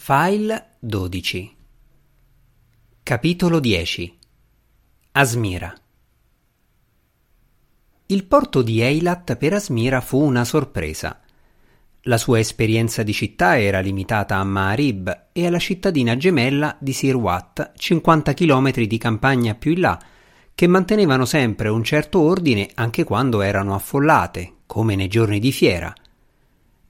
File 12 Capitolo 10 Asmira Il porto di Eilat per Asmira fu una sorpresa. La sua esperienza di città era limitata a Ma'arib e alla cittadina gemella di Sirwat, 50 km di campagna più in là, che mantenevano sempre un certo ordine anche quando erano affollate, come nei giorni di fiera.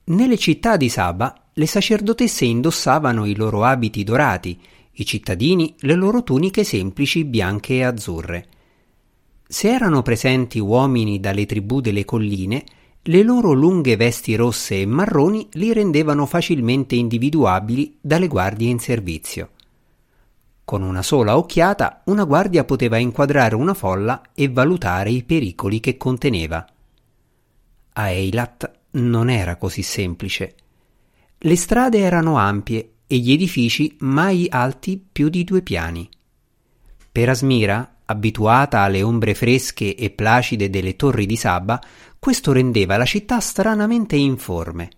Nelle città di Saba le sacerdotesse indossavano i loro abiti dorati, i cittadini le loro tuniche semplici bianche e azzurre. Se erano presenti uomini dalle tribù delle colline, le loro lunghe vesti rosse e marroni li rendevano facilmente individuabili dalle guardie in servizio. Con una sola occhiata una guardia poteva inquadrare una folla e valutare i pericoli che conteneva. A Eilat non era così semplice. Le strade erano ampie e gli edifici mai alti più di due piani. Per Asmira, abituata alle ombre fresche e placide delle torri di Saba, questo rendeva la città stranamente informe.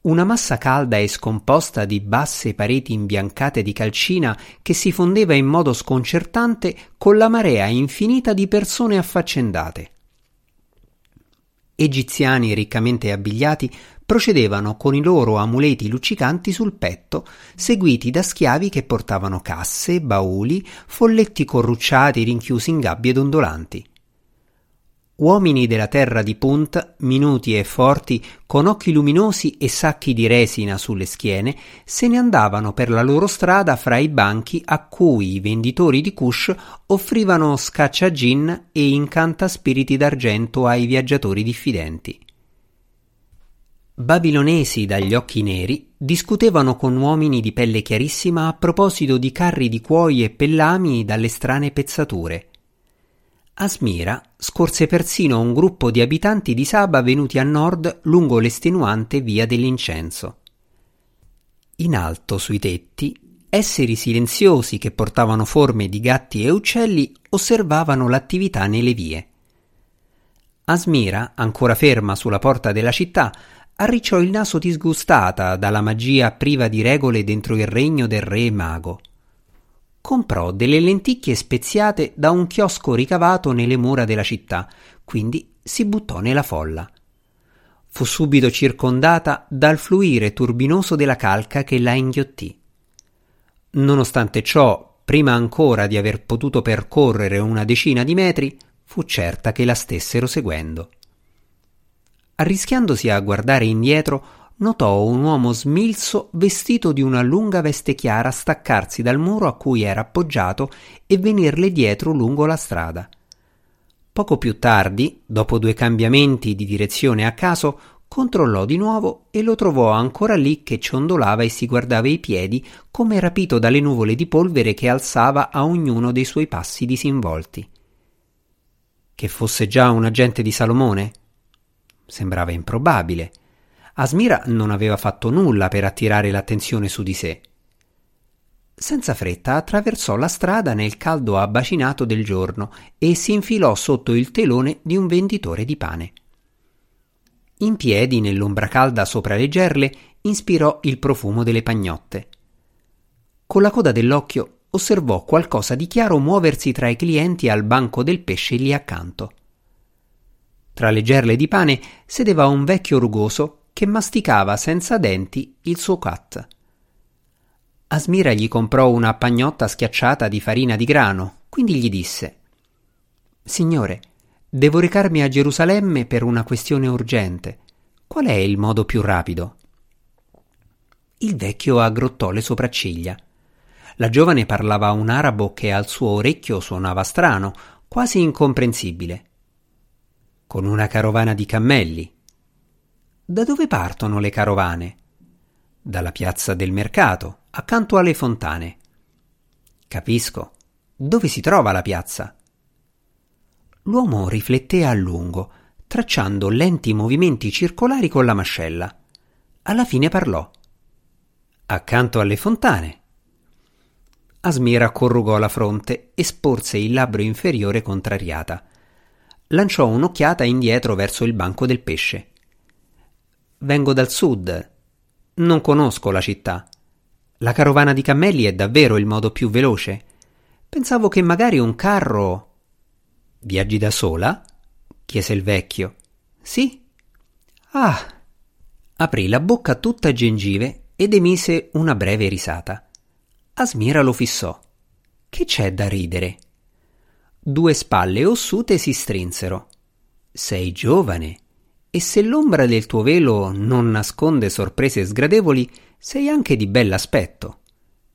Una massa calda e scomposta di basse pareti imbiancate di calcina che si fondeva in modo sconcertante con la marea infinita di persone affaccendate. Egiziani riccamente abbigliati procedevano con i loro amuleti luccicanti sul petto, seguiti da schiavi che portavano casse, bauli, folletti corrucciati rinchiusi in gabbie dondolanti. Uomini della terra di Punt, minuti e forti, con occhi luminosi e sacchi di resina sulle schiene, se ne andavano per la loro strada fra i banchi a cui i venditori di Kush offrivano scacciagin e incantaspiriti d'argento ai viaggiatori diffidenti. Babilonesi dagli occhi neri discutevano con uomini di pelle chiarissima a proposito di carri di cuoio e pellami dalle strane pezzature. Asmira scorse persino un gruppo di abitanti di Saba venuti a nord lungo l'estenuante via dell'incenso. In alto sui tetti, esseri silenziosi che portavano forme di gatti e uccelli osservavano l'attività nelle vie. Asmira, ancora ferma sulla porta della città, arricciò il naso disgustata dalla magia priva di regole dentro il regno del re mago. Comprò delle lenticchie speziate da un chiosco ricavato nelle mura della città, quindi si buttò nella folla. Fu subito circondata dal fluire turbinoso della calca che la inghiottì. Nonostante ciò, prima ancora di aver potuto percorrere una decina di metri, fu certa che la stessero seguendo. Arrischiandosi a guardare indietro, notò un uomo smilzo vestito di una lunga veste chiara staccarsi dal muro a cui era appoggiato e venirle dietro lungo la strada. Poco più tardi, dopo due cambiamenti di direzione a caso, controllò di nuovo e lo trovò ancora lì che ciondolava e si guardava i piedi come rapito dalle nuvole di polvere che alzava a ognuno dei suoi passi disinvolti. Che fosse già un agente di Salomone? Sembrava improbabile. Asmira non aveva fatto nulla per attirare l'attenzione su di sé. Senza fretta attraversò la strada nel caldo abbacinato del giorno e si infilò sotto il telone di un venditore di pane. In piedi, nell'ombra calda sopra le gerle, inspirò il profumo delle pagnotte. Con la coda dell'occhio osservò qualcosa di chiaro muoversi tra i clienti al banco del pesce lì accanto. Tra le gerle di pane sedeva un vecchio rugoso che masticava senza denti il suo cat. Asmira gli comprò una pagnotta schiacciata di farina di grano, quindi gli disse Signore, devo recarmi a Gerusalemme per una questione urgente. Qual è il modo più rapido? Il vecchio aggrottò le sopracciglia. La giovane parlava un arabo che al suo orecchio suonava strano, quasi incomprensibile con una carovana di cammelli. Da dove partono le carovane? Dalla piazza del mercato, accanto alle fontane. Capisco. Dove si trova la piazza? L'uomo rifletté a lungo, tracciando lenti movimenti circolari con la mascella. Alla fine parlò. Accanto alle fontane. Asmira corrugò la fronte e sporse il labbro inferiore contrariata lanciò un'occhiata indietro verso il banco del pesce. Vengo dal sud. Non conosco la città. La carovana di cammelli è davvero il modo più veloce? Pensavo che magari un carro. Viaggi da sola? chiese il vecchio. Sì. Ah. Aprì la bocca tutta gengive ed emise una breve risata. Asmira lo fissò. Che c'è da ridere? Due spalle ossute si strinsero. Sei giovane e se l'ombra del tuo velo non nasconde sorprese sgradevoli, sei anche di bell'aspetto.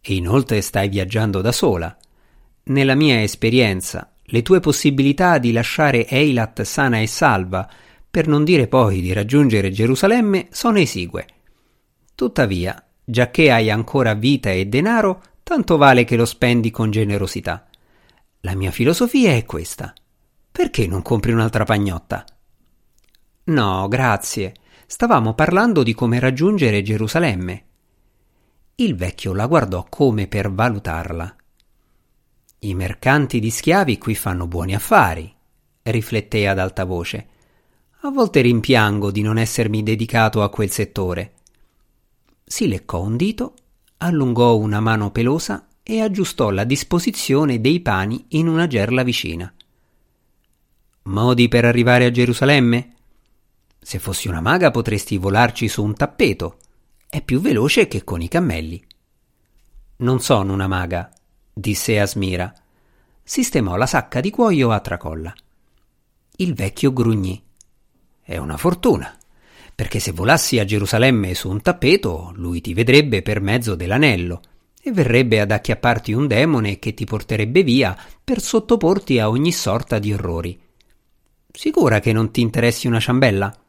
E inoltre stai viaggiando da sola. Nella mia esperienza, le tue possibilità di lasciare Eilat sana e salva, per non dire poi di raggiungere Gerusalemme, sono esigue. Tuttavia, giacché hai ancora vita e denaro, tanto vale che lo spendi con generosità. La mia filosofia è questa. Perché non compri un'altra pagnotta? No, grazie. Stavamo parlando di come raggiungere Gerusalemme. Il vecchio la guardò come per valutarla. I mercanti di schiavi qui fanno buoni affari, rifletté ad alta voce. A volte rimpiango di non essermi dedicato a quel settore. Si leccò un dito, allungò una mano pelosa e aggiustò la disposizione dei pani in una gerla vicina. Modi per arrivare a Gerusalemme? Se fossi una maga potresti volarci su un tappeto. È più veloce che con i cammelli. Non sono una maga, disse Asmira. Sistemò la sacca di cuoio a tracolla. Il vecchio grugnì. È una fortuna, perché se volassi a Gerusalemme su un tappeto, lui ti vedrebbe per mezzo dell'anello e verrebbe ad acchiapparti un demone che ti porterebbe via per sottoporti a ogni sorta di orrori. Sicura che non ti interessi una ciambella?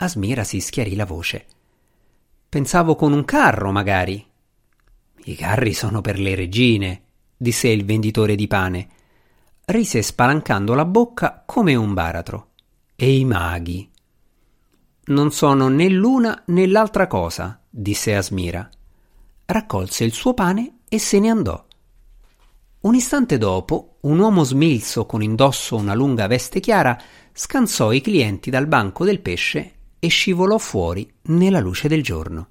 Asmira si schiarì la voce. Pensavo con un carro, magari. I carri sono per le regine, disse il venditore di pane. Rise spalancando la bocca come un baratro. E i maghi? Non sono né l'una né l'altra cosa, disse Asmira. Raccolse il suo pane e se ne andò. Un istante dopo, un uomo smilzo con indosso una lunga veste chiara scansò i clienti dal banco del pesce e scivolò fuori nella luce del giorno.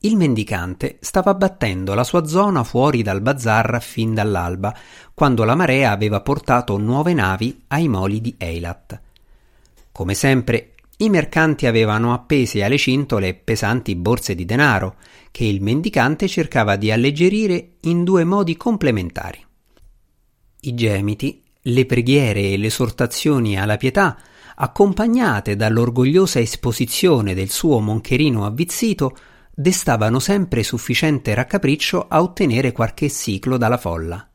Il mendicante stava battendo la sua zona fuori dal bazar fin dall'alba, quando la marea aveva portato nuove navi ai moli di Eilat. Come sempre, i mercanti avevano appese alle cintole pesanti borse di denaro, che il mendicante cercava di alleggerire in due modi complementari. I gemiti, le preghiere e le esortazioni alla pietà accompagnate dall'orgogliosa esposizione del suo moncherino avvizzito, destavano sempre sufficiente raccapriccio a ottenere qualche ciclo dalla folla.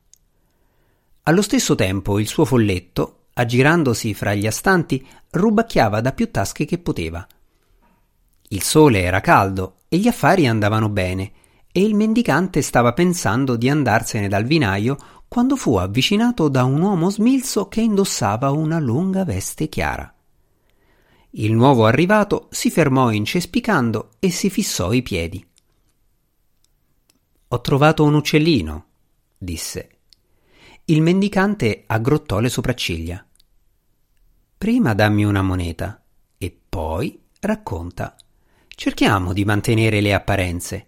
Allo stesso tempo il suo folletto, aggirandosi fra gli astanti, rubacchiava da più tasche che poteva. Il sole era caldo e gli affari andavano bene, e il mendicante stava pensando di andarsene dal vinaio quando fu avvicinato da un uomo smilzo che indossava una lunga veste chiara. Il nuovo arrivato si fermò incespicando e si fissò i piedi. Ho trovato un uccellino, disse. Il mendicante aggrottò le sopracciglia. Prima dammi una moneta e poi racconta. Cerchiamo di mantenere le apparenze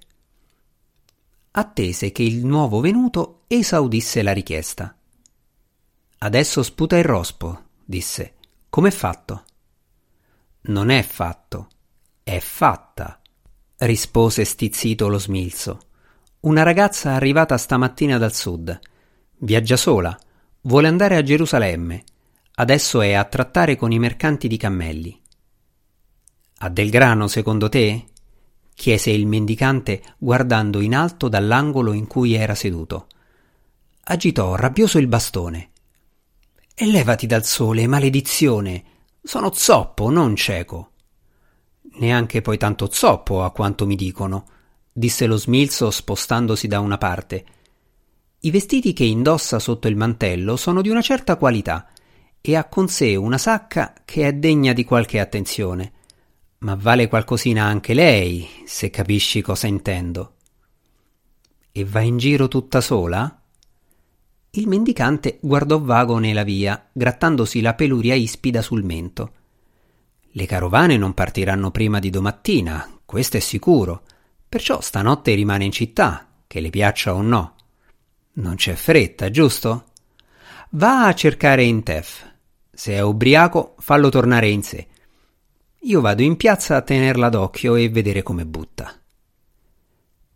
attese che il nuovo venuto esaudisse la richiesta. Adesso sputa il rospo, disse. Com'è fatto? Non è fatto, è fatta, rispose stizzito lo smilzo. Una ragazza arrivata stamattina dal sud. Viaggia sola, vuole andare a Gerusalemme. Adesso è a trattare con i mercanti di cammelli. Ha del grano, secondo te? Chiese il mendicante guardando in alto dall'angolo in cui era seduto. Agitò rabbioso il bastone. E levati dal sole, maledizione. Sono zoppo, non cieco. Neanche poi tanto zoppo, a quanto mi dicono, disse lo smilzo spostandosi da una parte. I vestiti che indossa sotto il mantello sono di una certa qualità e ha con sé una sacca che è degna di qualche attenzione ma vale qualcosina anche lei, se capisci cosa intendo. E va in giro tutta sola? Il mendicante guardò vago nella via, grattandosi la peluria ispida sul mento. Le carovane non partiranno prima di domattina, questo è sicuro. Perciò stanotte rimane in città, che le piaccia o no. Non c'è fretta, giusto? Va a cercare Intef. Se è ubriaco, fallo tornare in sé. Io vado in piazza a tenerla d'occhio e vedere come butta.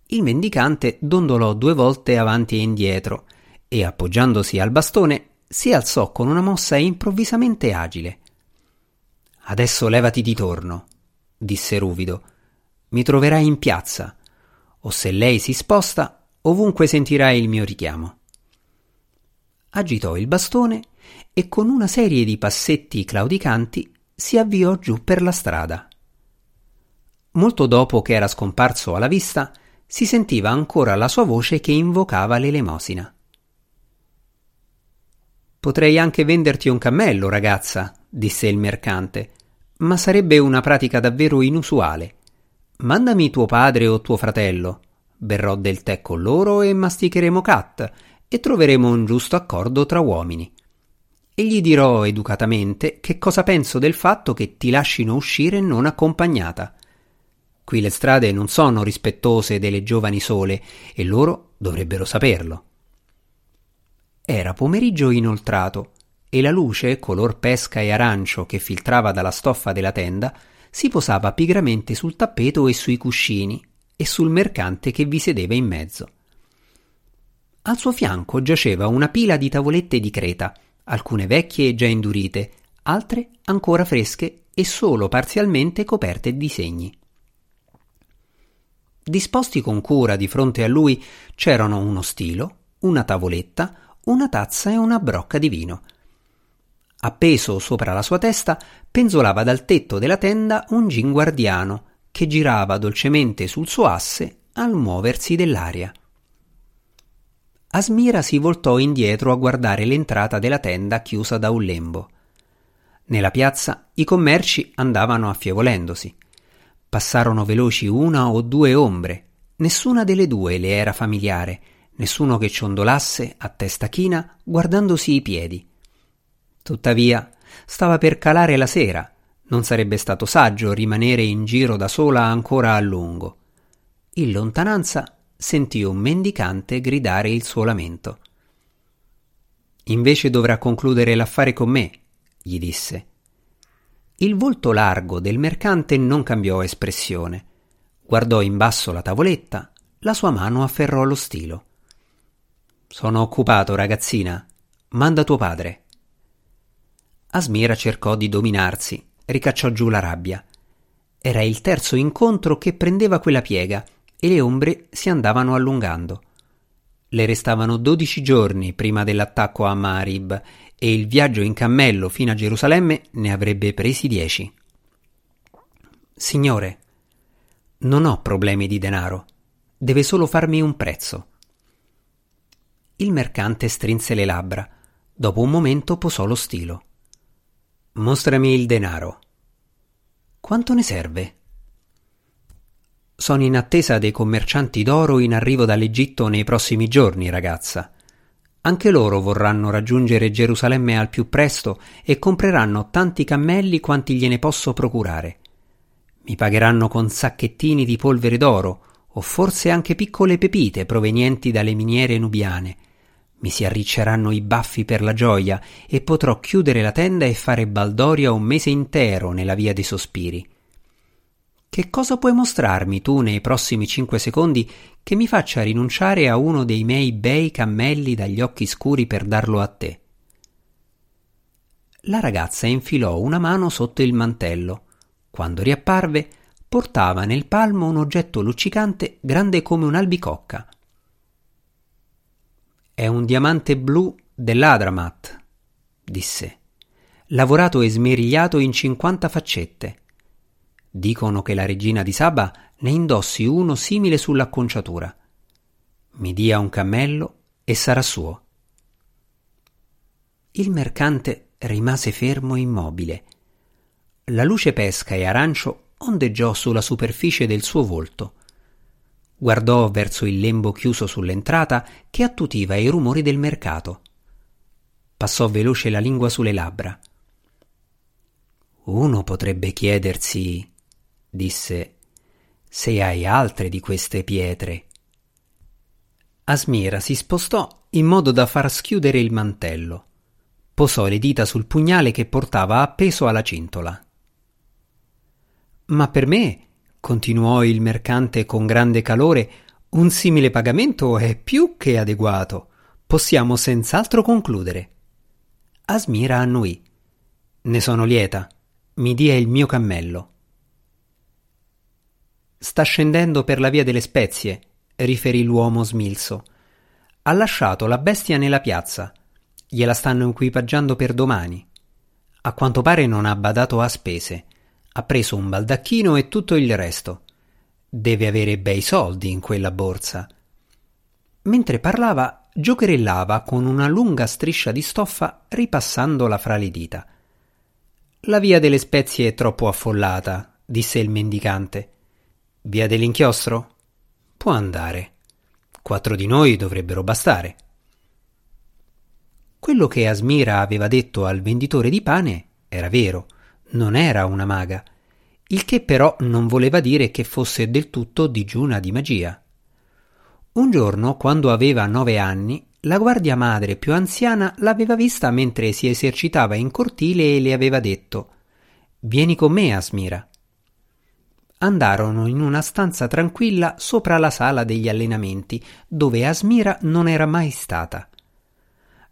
Il mendicante dondolò due volte avanti e indietro e, appoggiandosi al bastone, si alzò con una mossa improvvisamente agile. Adesso levati di torno, disse ruvido. Mi troverai in piazza, o se lei si sposta, ovunque sentirai il mio richiamo. Agitò il bastone e con una serie di passetti claudicanti si avviò giù per la strada. Molto dopo che era scomparso alla vista, si sentiva ancora la sua voce che invocava l'elemosina. Potrei anche venderti un cammello, ragazza, disse il mercante, ma sarebbe una pratica davvero inusuale. Mandami tuo padre o tuo fratello. Berrò del tè con loro e masticheremo cat e troveremo un giusto accordo tra uomini e gli dirò educatamente che cosa penso del fatto che ti lascino uscire non accompagnata. Qui le strade non sono rispettose delle giovani sole e loro dovrebbero saperlo. Era pomeriggio inoltrato e la luce, color pesca e arancio che filtrava dalla stoffa della tenda, si posava pigramente sul tappeto e sui cuscini e sul mercante che vi sedeva in mezzo. Al suo fianco giaceva una pila di tavolette di creta, alcune vecchie e già indurite, altre ancora fresche e solo parzialmente coperte di segni. Disposti con cura di fronte a lui c'erano uno stilo, una tavoletta, una tazza e una brocca di vino. Appeso sopra la sua testa penzolava dal tetto della tenda un gin guardiano che girava dolcemente sul suo asse al muoversi dell'aria. Asmira si voltò indietro a guardare l'entrata della tenda chiusa da un lembo. Nella piazza i commerci andavano affievolendosi. Passarono veloci una o due ombre. Nessuna delle due le era familiare, nessuno che ciondolasse a testa china guardandosi i piedi. Tuttavia, stava per calare la sera. Non sarebbe stato saggio rimanere in giro da sola ancora a lungo. In lontananza sentì un mendicante gridare il suo lamento. Invece dovrà concludere l'affare con me, gli disse. Il volto largo del mercante non cambiò espressione. Guardò in basso la tavoletta, la sua mano afferrò lo stilo. Sono occupato, ragazzina. Manda tuo padre. Asmira cercò di dominarsi, ricacciò giù la rabbia. Era il terzo incontro che prendeva quella piega e le ombre si andavano allungando. Le restavano dodici giorni prima dell'attacco a Marib e il viaggio in cammello fino a Gerusalemme ne avrebbe presi dieci. Signore, non ho problemi di denaro, deve solo farmi un prezzo. Il mercante strinse le labbra, dopo un momento posò lo stilo. Mostrami il denaro. Quanto ne serve? Sono in attesa dei commercianti d'oro in arrivo dall'Egitto nei prossimi giorni, ragazza. Anche loro vorranno raggiungere Gerusalemme al più presto e compreranno tanti cammelli quanti gliene posso procurare. Mi pagheranno con sacchettini di polvere d'oro, o forse anche piccole pepite provenienti dalle miniere nubiane. Mi si arricceranno i baffi per la gioia e potrò chiudere la tenda e fare baldoria un mese intero nella via dei sospiri. Che cosa puoi mostrarmi tu nei prossimi cinque secondi che mi faccia rinunciare a uno dei miei bei cammelli dagli occhi scuri per darlo a te? La ragazza infilò una mano sotto il mantello. Quando riapparve, portava nel palmo un oggetto luccicante grande come un'albicocca. È un diamante blu dell'Adramat, disse, lavorato e smerigliato in cinquanta faccette. Dicono che la regina di Saba ne indossi uno simile sull'acconciatura. Mi dia un cammello e sarà suo. Il mercante rimase fermo immobile. La luce pesca e arancio ondeggiò sulla superficie del suo volto. Guardò verso il lembo chiuso sull'entrata che attutiva i rumori del mercato. Passò veloce la lingua sulle labbra. Uno potrebbe chiedersi disse se hai altre di queste pietre. Asmira si spostò in modo da far schiudere il mantello. Posò le dita sul pugnale che portava appeso alla cintola. Ma per me, continuò il mercante con grande calore, un simile pagamento è più che adeguato. Possiamo senz'altro concludere. Asmira annuì. Ne sono lieta. Mi dia il mio cammello. Sta scendendo per la via delle spezie, riferì l'uomo smilzo. Ha lasciato la bestia nella piazza. Gliela stanno equipaggiando per domani. A quanto pare non ha badato a spese. Ha preso un baldacchino e tutto il resto. Deve avere bei soldi in quella borsa. Mentre parlava, giocherellava con una lunga striscia di stoffa ripassandola fra le dita. La via delle spezie è troppo affollata, disse il mendicante. Via dell'inchiostro? Può andare. Quattro di noi dovrebbero bastare. Quello che Asmira aveva detto al venditore di pane era vero, non era una maga, il che però non voleva dire che fosse del tutto digiuna di magia. Un giorno, quando aveva nove anni, la guardia madre più anziana l'aveva vista mentre si esercitava in cortile e le aveva detto Vieni con me, Asmira andarono in una stanza tranquilla sopra la sala degli allenamenti, dove Asmira non era mai stata.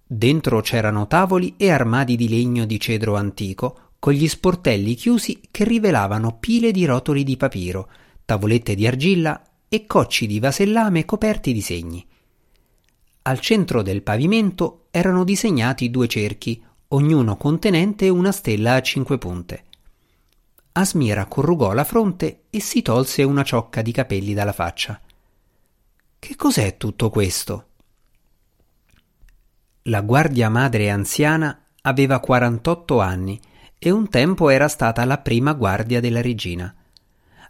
Dentro c'erano tavoli e armadi di legno di cedro antico, con gli sportelli chiusi che rivelavano pile di rotoli di papiro, tavolette di argilla e cocci di vasellame coperti di segni. Al centro del pavimento erano disegnati due cerchi, ognuno contenente una stella a cinque punte. Asmira corrugò la fronte e si tolse una ciocca di capelli dalla faccia. Che cos'è tutto questo? La guardia madre anziana aveva 48 anni e un tempo era stata la prima guardia della regina.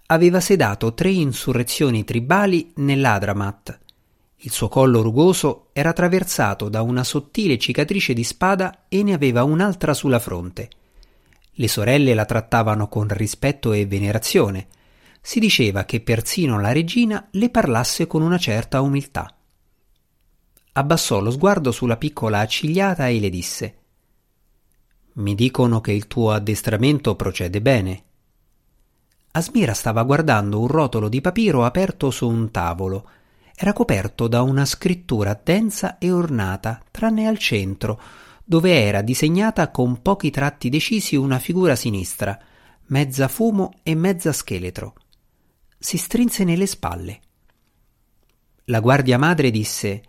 Aveva sedato tre insurrezioni tribali nell'Adramat. Il suo collo rugoso era traversato da una sottile cicatrice di spada e ne aveva un'altra sulla fronte. Le sorelle la trattavano con rispetto e venerazione. Si diceva che persino la regina le parlasse con una certa umiltà. Abbassò lo sguardo sulla piccola accigliata e le disse Mi dicono che il tuo addestramento procede bene. Asmira stava guardando un rotolo di papiro aperto su un tavolo. Era coperto da una scrittura densa e ornata, tranne al centro, dove era disegnata con pochi tratti decisi una figura sinistra, mezza fumo e mezza scheletro. Si strinse nelle spalle. La guardia madre disse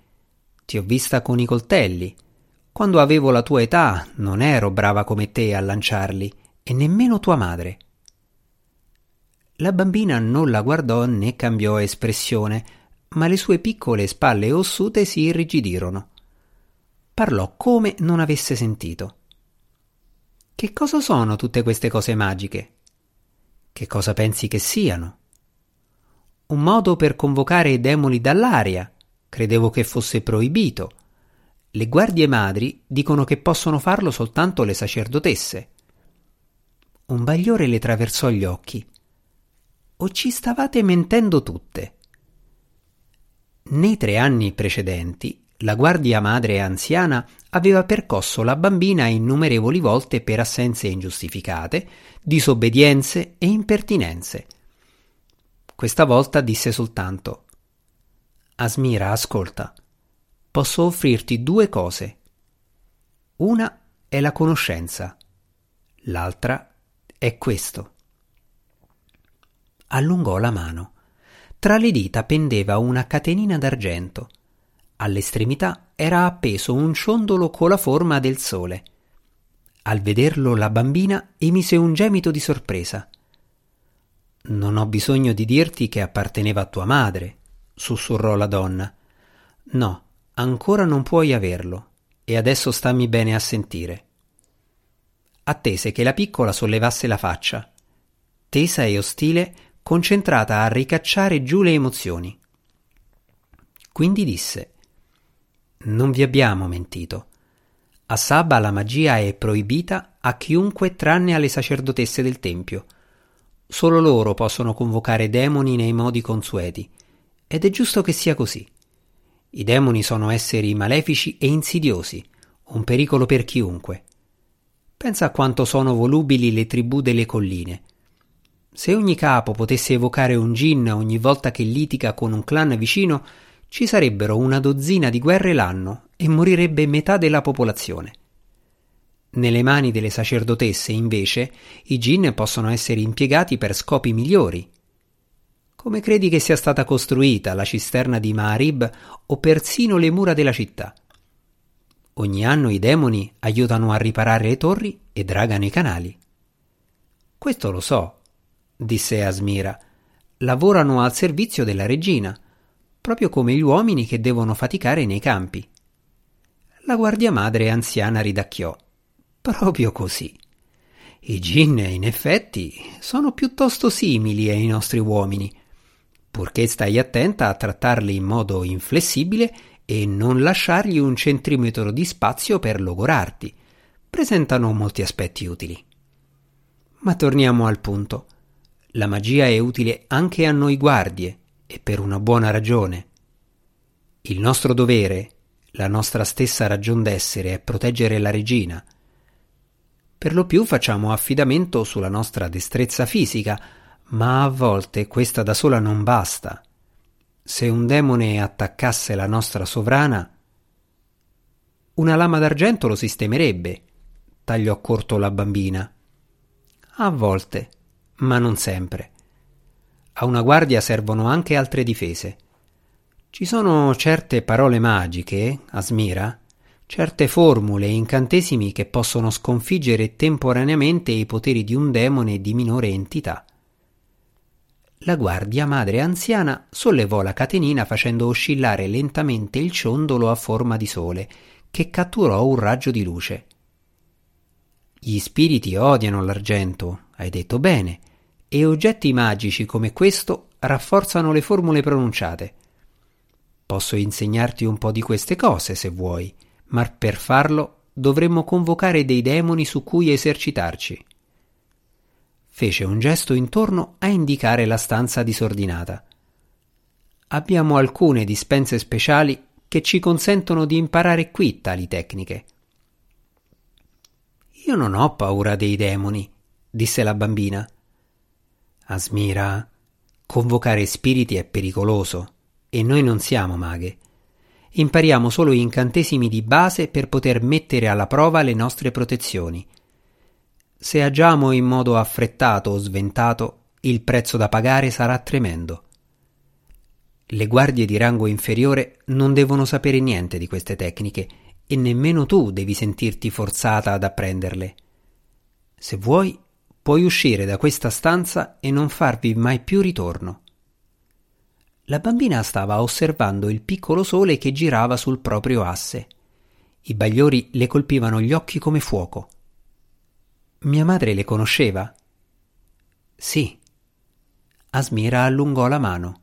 Ti ho vista con i coltelli. Quando avevo la tua età non ero brava come te a lanciarli, e nemmeno tua madre. La bambina non la guardò né cambiò espressione, ma le sue piccole spalle ossute si irrigidirono parlò come non avesse sentito. Che cosa sono tutte queste cose magiche? Che cosa pensi che siano? Un modo per convocare i demoni dall'aria. Credevo che fosse proibito. Le guardie madri dicono che possono farlo soltanto le sacerdotesse. Un bagliore le traversò gli occhi. O ci stavate mentendo tutte? Nei tre anni precedenti la guardia madre anziana aveva percosso la bambina innumerevoli volte per assenze ingiustificate, disobbedienze e impertinenze. Questa volta disse soltanto Asmira, ascolta, posso offrirti due cose. Una è la conoscenza, l'altra è questo. Allungò la mano. Tra le dita pendeva una catenina d'argento All'estremità era appeso un ciondolo con la forma del sole. Al vederlo la bambina emise un gemito di sorpresa. Non ho bisogno di dirti che apparteneva a tua madre, sussurrò la donna. No, ancora non puoi averlo, e adesso stammi bene a sentire. Attese che la piccola sollevasse la faccia, tesa e ostile, concentrata a ricacciare giù le emozioni. Quindi disse non vi abbiamo mentito. A Saba la magia è proibita a chiunque tranne alle sacerdotesse del Tempio. Solo loro possono convocare demoni nei modi consueti, ed è giusto che sia così. I demoni sono esseri malefici e insidiosi, un pericolo per chiunque. Pensa a quanto sono volubili le tribù delle colline. Se ogni capo potesse evocare un gin ogni volta che litiga con un clan vicino, ci sarebbero una dozzina di guerre l'anno e morirebbe metà della popolazione. Nelle mani delle sacerdotesse, invece, i gin possono essere impiegati per scopi migliori. Come credi che sia stata costruita la cisterna di Maharib o persino le mura della città? Ogni anno i demoni aiutano a riparare le torri e dragano i canali. Questo lo so, disse Asmira. Lavorano al servizio della regina, proprio come gli uomini che devono faticare nei campi. La guardia madre anziana ridacchiò. Proprio così. I gin, in effetti, sono piuttosto simili ai nostri uomini, purché stai attenta a trattarli in modo inflessibile e non lasciargli un centimetro di spazio per logorarti. Presentano molti aspetti utili. Ma torniamo al punto. La magia è utile anche a noi guardie e per una buona ragione. Il nostro dovere, la nostra stessa ragion d'essere è proteggere la regina. Per lo più facciamo affidamento sulla nostra destrezza fisica, ma a volte questa da sola non basta se un demone attaccasse la nostra sovrana, una lama d'argento lo sistemerebbe, tagliò corto la bambina. A volte, ma non sempre. A una guardia servono anche altre difese. Ci sono certe parole magiche, Asmira, certe formule e incantesimi che possono sconfiggere temporaneamente i poteri di un demone di minore entità. La guardia madre anziana sollevò la catenina facendo oscillare lentamente il ciondolo a forma di sole, che catturò un raggio di luce. Gli spiriti odiano l'argento, hai detto bene, e oggetti magici come questo rafforzano le formule pronunciate. Posso insegnarti un po' di queste cose se vuoi, ma per farlo dovremmo convocare dei demoni su cui esercitarci fece un gesto intorno a indicare la stanza disordinata. Abbiamo alcune dispense speciali che ci consentono di imparare qui tali tecniche. Io non ho paura dei demoni, disse la bambina. Asmira, convocare spiriti è pericoloso e noi non siamo maghe. Impariamo solo incantesimi di base per poter mettere alla prova le nostre protezioni se agiamo in modo affrettato o sventato, il prezzo da pagare sarà tremendo. Le guardie di rango inferiore non devono sapere niente di queste tecniche e nemmeno tu devi sentirti forzata ad apprenderle. Se vuoi, puoi uscire da questa stanza e non farvi mai più ritorno. La bambina stava osservando il piccolo sole che girava sul proprio asse. I bagliori le colpivano gli occhi come fuoco. Mia madre le conosceva? Sì. Asmira allungò la mano.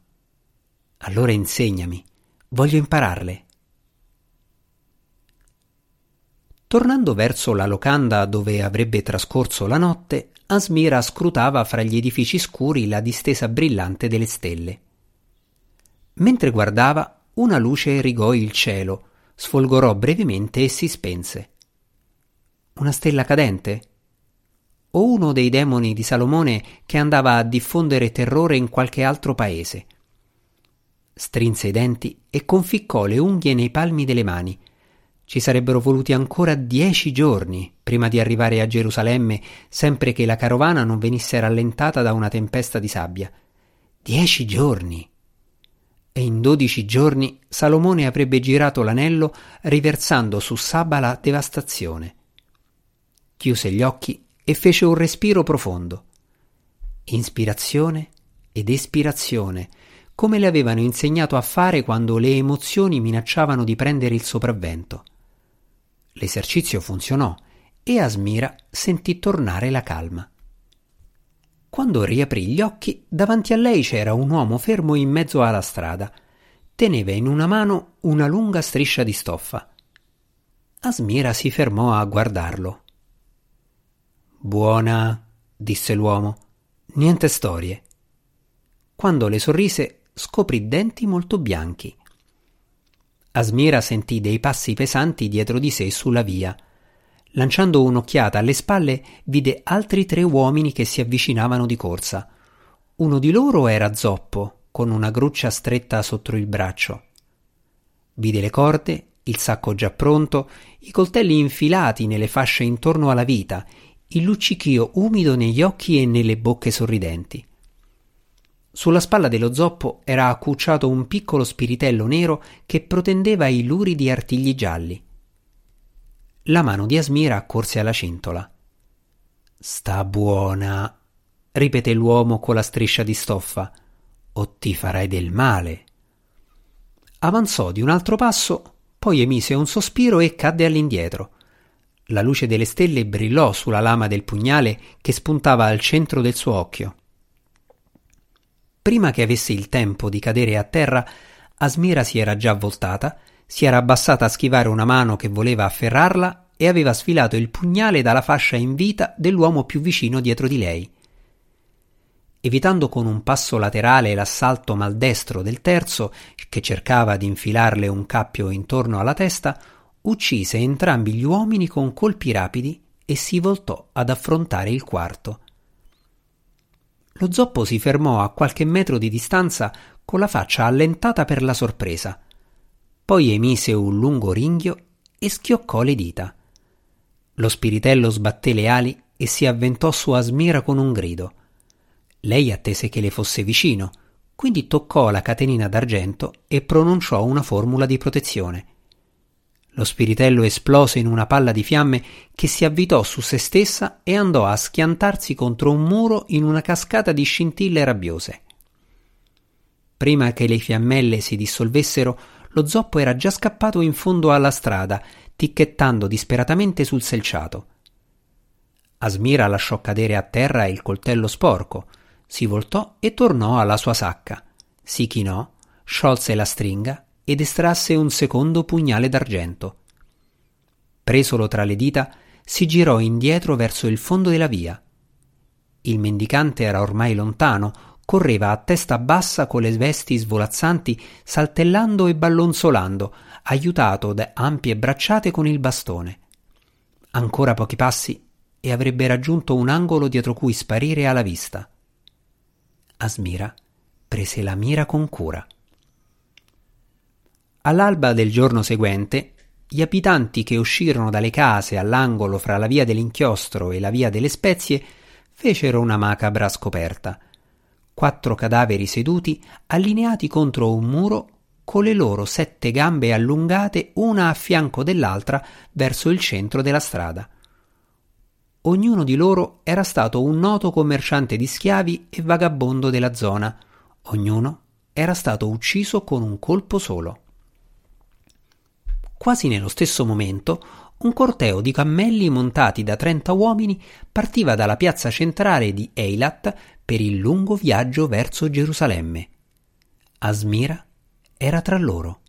Allora insegnami, voglio impararle. Tornando verso la locanda dove avrebbe trascorso la notte, Asmira scrutava fra gli edifici scuri la distesa brillante delle stelle. Mentre guardava, una luce rigò il cielo, sfolgorò brevemente e si spense. Una stella cadente? o uno dei demoni di Salomone che andava a diffondere terrore in qualche altro paese. Strinse i denti e conficcò le unghie nei palmi delle mani. Ci sarebbero voluti ancora dieci giorni prima di arrivare a Gerusalemme, sempre che la carovana non venisse rallentata da una tempesta di sabbia. Dieci giorni! E in dodici giorni Salomone avrebbe girato l'anello riversando su Saba la devastazione. Chiuse gli occhi e fece un respiro profondo. Inspirazione ed espirazione, come le avevano insegnato a fare quando le emozioni minacciavano di prendere il sopravvento. L'esercizio funzionò e Asmira sentì tornare la calma. Quando riaprì gli occhi, davanti a lei c'era un uomo fermo in mezzo alla strada. Teneva in una mano una lunga striscia di stoffa. Asmira si fermò a guardarlo. Buona, disse l'uomo. Niente storie. Quando le sorrise, scoprì denti molto bianchi. Asmira sentì dei passi pesanti dietro di sé sulla via. Lanciando un'occhiata alle spalle, vide altri tre uomini che si avvicinavano di corsa. Uno di loro era zoppo, con una gruccia stretta sotto il braccio. Vide le corde, il sacco già pronto, i coltelli infilati nelle fasce intorno alla vita, il luccichio umido negli occhi e nelle bocche sorridenti. Sulla spalla dello zoppo era accucciato un piccolo spiritello nero che protendeva i luridi artigli gialli. La mano di Asmira accorse alla cintola. Sta buona, ripeté l'uomo con la striscia di stoffa, o ti farai del male. Avanzò di un altro passo, poi emise un sospiro e cadde all'indietro. La luce delle stelle brillò sulla lama del pugnale che spuntava al centro del suo occhio. Prima che avesse il tempo di cadere a terra, Asmira si era già voltata, si era abbassata a schivare una mano che voleva afferrarla e aveva sfilato il pugnale dalla fascia in vita dell'uomo più vicino dietro di lei. Evitando con un passo laterale l'assalto maldestro del terzo, che cercava di infilarle un cappio intorno alla testa, uccise entrambi gli uomini con colpi rapidi e si voltò ad affrontare il quarto. Lo zoppo si fermò a qualche metro di distanza con la faccia allentata per la sorpresa. Poi emise un lungo ringhio e schioccò le dita. Lo spiritello sbatté le ali e si avventò su Asmira con un grido. Lei attese che le fosse vicino, quindi toccò la catenina d'argento e pronunciò una formula di protezione. Lo spiritello esplose in una palla di fiamme che si avvitò su se stessa e andò a schiantarsi contro un muro in una cascata di scintille rabbiose. Prima che le fiammelle si dissolvessero, lo zoppo era già scappato in fondo alla strada, ticchettando disperatamente sul selciato. Asmira lasciò cadere a terra il coltello sporco, si voltò e tornò alla sua sacca, si chinò, sciolse la stringa ed estrasse un secondo pugnale d'argento. Presolo tra le dita, si girò indietro verso il fondo della via. Il mendicante era ormai lontano, correva a testa bassa con le vesti svolazzanti, saltellando e ballonzolando, aiutato da ampie bracciate con il bastone. Ancora pochi passi e avrebbe raggiunto un angolo dietro cui sparire alla vista. Asmira prese la mira con cura. All'alba del giorno seguente, gli abitanti che uscirono dalle case all'angolo fra la via dell'inchiostro e la via delle spezie fecero una macabra scoperta. Quattro cadaveri seduti, allineati contro un muro, con le loro sette gambe allungate una a fianco dell'altra verso il centro della strada. Ognuno di loro era stato un noto commerciante di schiavi e vagabondo della zona. Ognuno era stato ucciso con un colpo solo. Quasi nello stesso momento, un corteo di cammelli montati da trenta uomini partiva dalla piazza centrale di Eilat per il lungo viaggio verso Gerusalemme. Asmira era tra loro.